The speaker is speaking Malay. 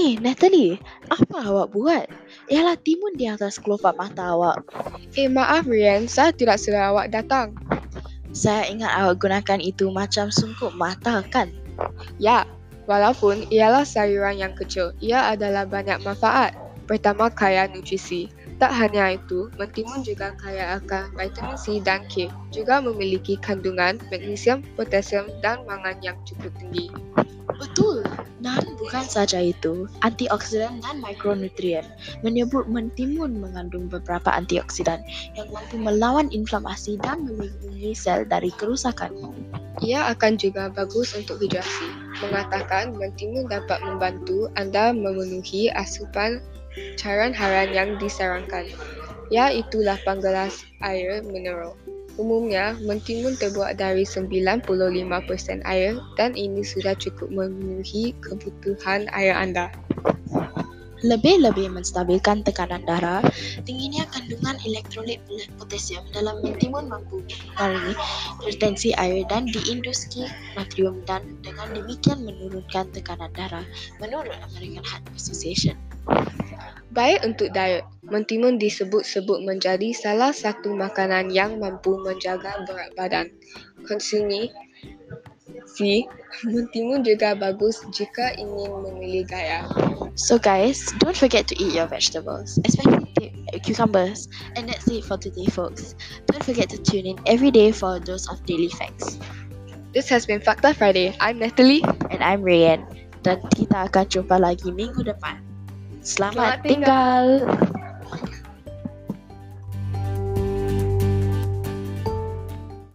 Eh, Natalie, apa awak buat? Ialah timun di atas kelopak mata awak. Eh maaf Rian, saya tidak sedar awak datang. Saya ingat awak gunakan itu macam sungkup mata kan? Ya, walaupun ialah sayuran yang kecil, ia adalah banyak manfaat. Pertama, kaya nutrisi. Tak hanya itu, mentimun juga kaya akan vitamin C dan K. Juga memiliki kandungan magnesium, potasium dan mangan yang cukup tinggi. Betul. Bukan saja itu, antioksidan dan mikronutrien menyebut mentimun mengandung beberapa antioksidan yang mampu melawan inflamasi dan melindungi sel dari kerusakan. Ia akan juga bagus untuk hidrasi. Mengatakan mentimun dapat membantu anda memenuhi asupan cairan harian yang disarankan, iaitu 8 gelas air mineral. Umumnya, mentimun terbuat dari 95% air dan ini sudah cukup memenuhi kebutuhan air anda. Lebih-lebih menstabilkan tekanan darah, tingginya kandungan elektrolit potasium dalam mentimun mampu mengurangi retensi air dan diinduksi natrium dan dengan demikian menurunkan tekanan darah menurut American Heart Association. Baik untuk diet, mentimun disebut-sebut menjadi salah satu makanan yang mampu menjaga berat badan. Konsumi si mentimun juga bagus jika ingin memilih gaya. So guys, don't forget to eat your vegetables, especially cucumbers. And that's it for today folks. Don't forget to tune in every day for a dose of daily facts. This has been Fakta Friday. I'm Natalie. And I'm Rayan. Dan kita akan jumpa lagi minggu depan. Selamat, Selamat tinggal. tinggal.